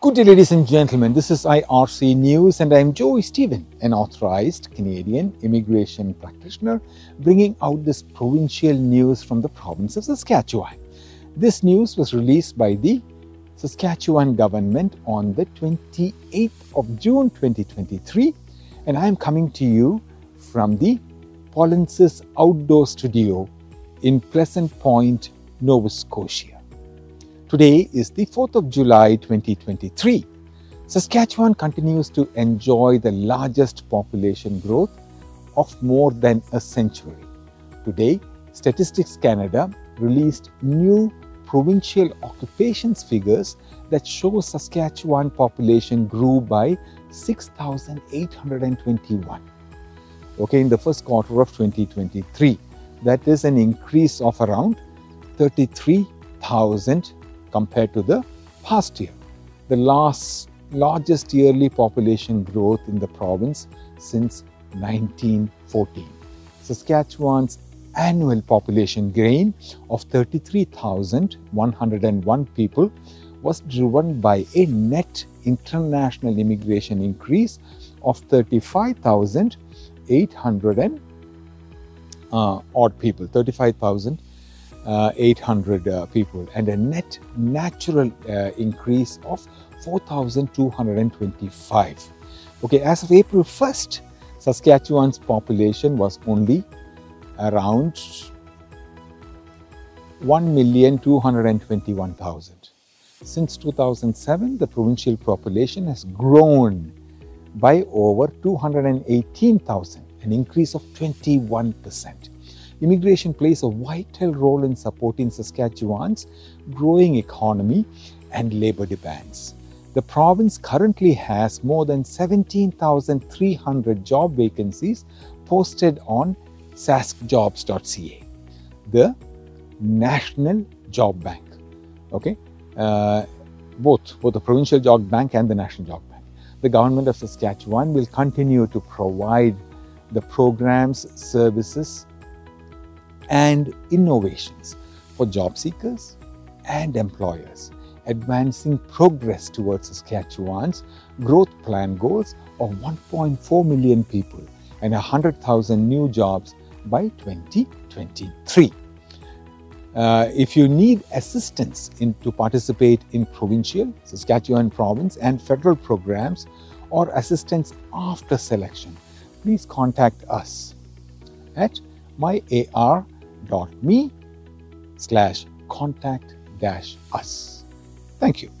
Good day, ladies and gentlemen. This is IRC News, and I'm Joy Stephen, an authorized Canadian immigration practitioner, bringing out this provincial news from the province of Saskatchewan. This news was released by the Saskatchewan government on the 28th of June 2023, and I am coming to you from the Polinsys Outdoor Studio in Pleasant Point, Nova Scotia. Today is the 4th of July 2023. Saskatchewan continues to enjoy the largest population growth of more than a century. Today, Statistics Canada released new provincial occupations figures that show Saskatchewan population grew by 6,821. Okay, in the first quarter of 2023, that is an increase of around 33,000 compared to the past year. The last largest yearly population growth in the province since 1914. Saskatchewan's annual population gain of 33,101 people was driven by a net international immigration increase of 35,800 uh, odd people, 35,000 uh, 800 uh, people and a net natural uh, increase of 4,225. Okay, as of April 1st, Saskatchewan's population was only around 1,221,000. Since 2007, the provincial population has grown by over 218,000, an increase of 21 percent. Immigration plays a vital role in supporting Saskatchewan's growing economy and labor demands. The province currently has more than 17,300 job vacancies posted on saskjobs.ca, the national job bank. Okay, uh, both both the provincial job bank and the national job bank. The government of Saskatchewan will continue to provide the programs, services, and innovations for job seekers and employers, advancing progress towards Saskatchewan's growth plan goals of 1.4 million people and 100,000 new jobs by 2023. Uh, if you need assistance in, to participate in provincial, Saskatchewan province, and federal programs or assistance after selection, please contact us at myar me slash contact dash us. Thank you.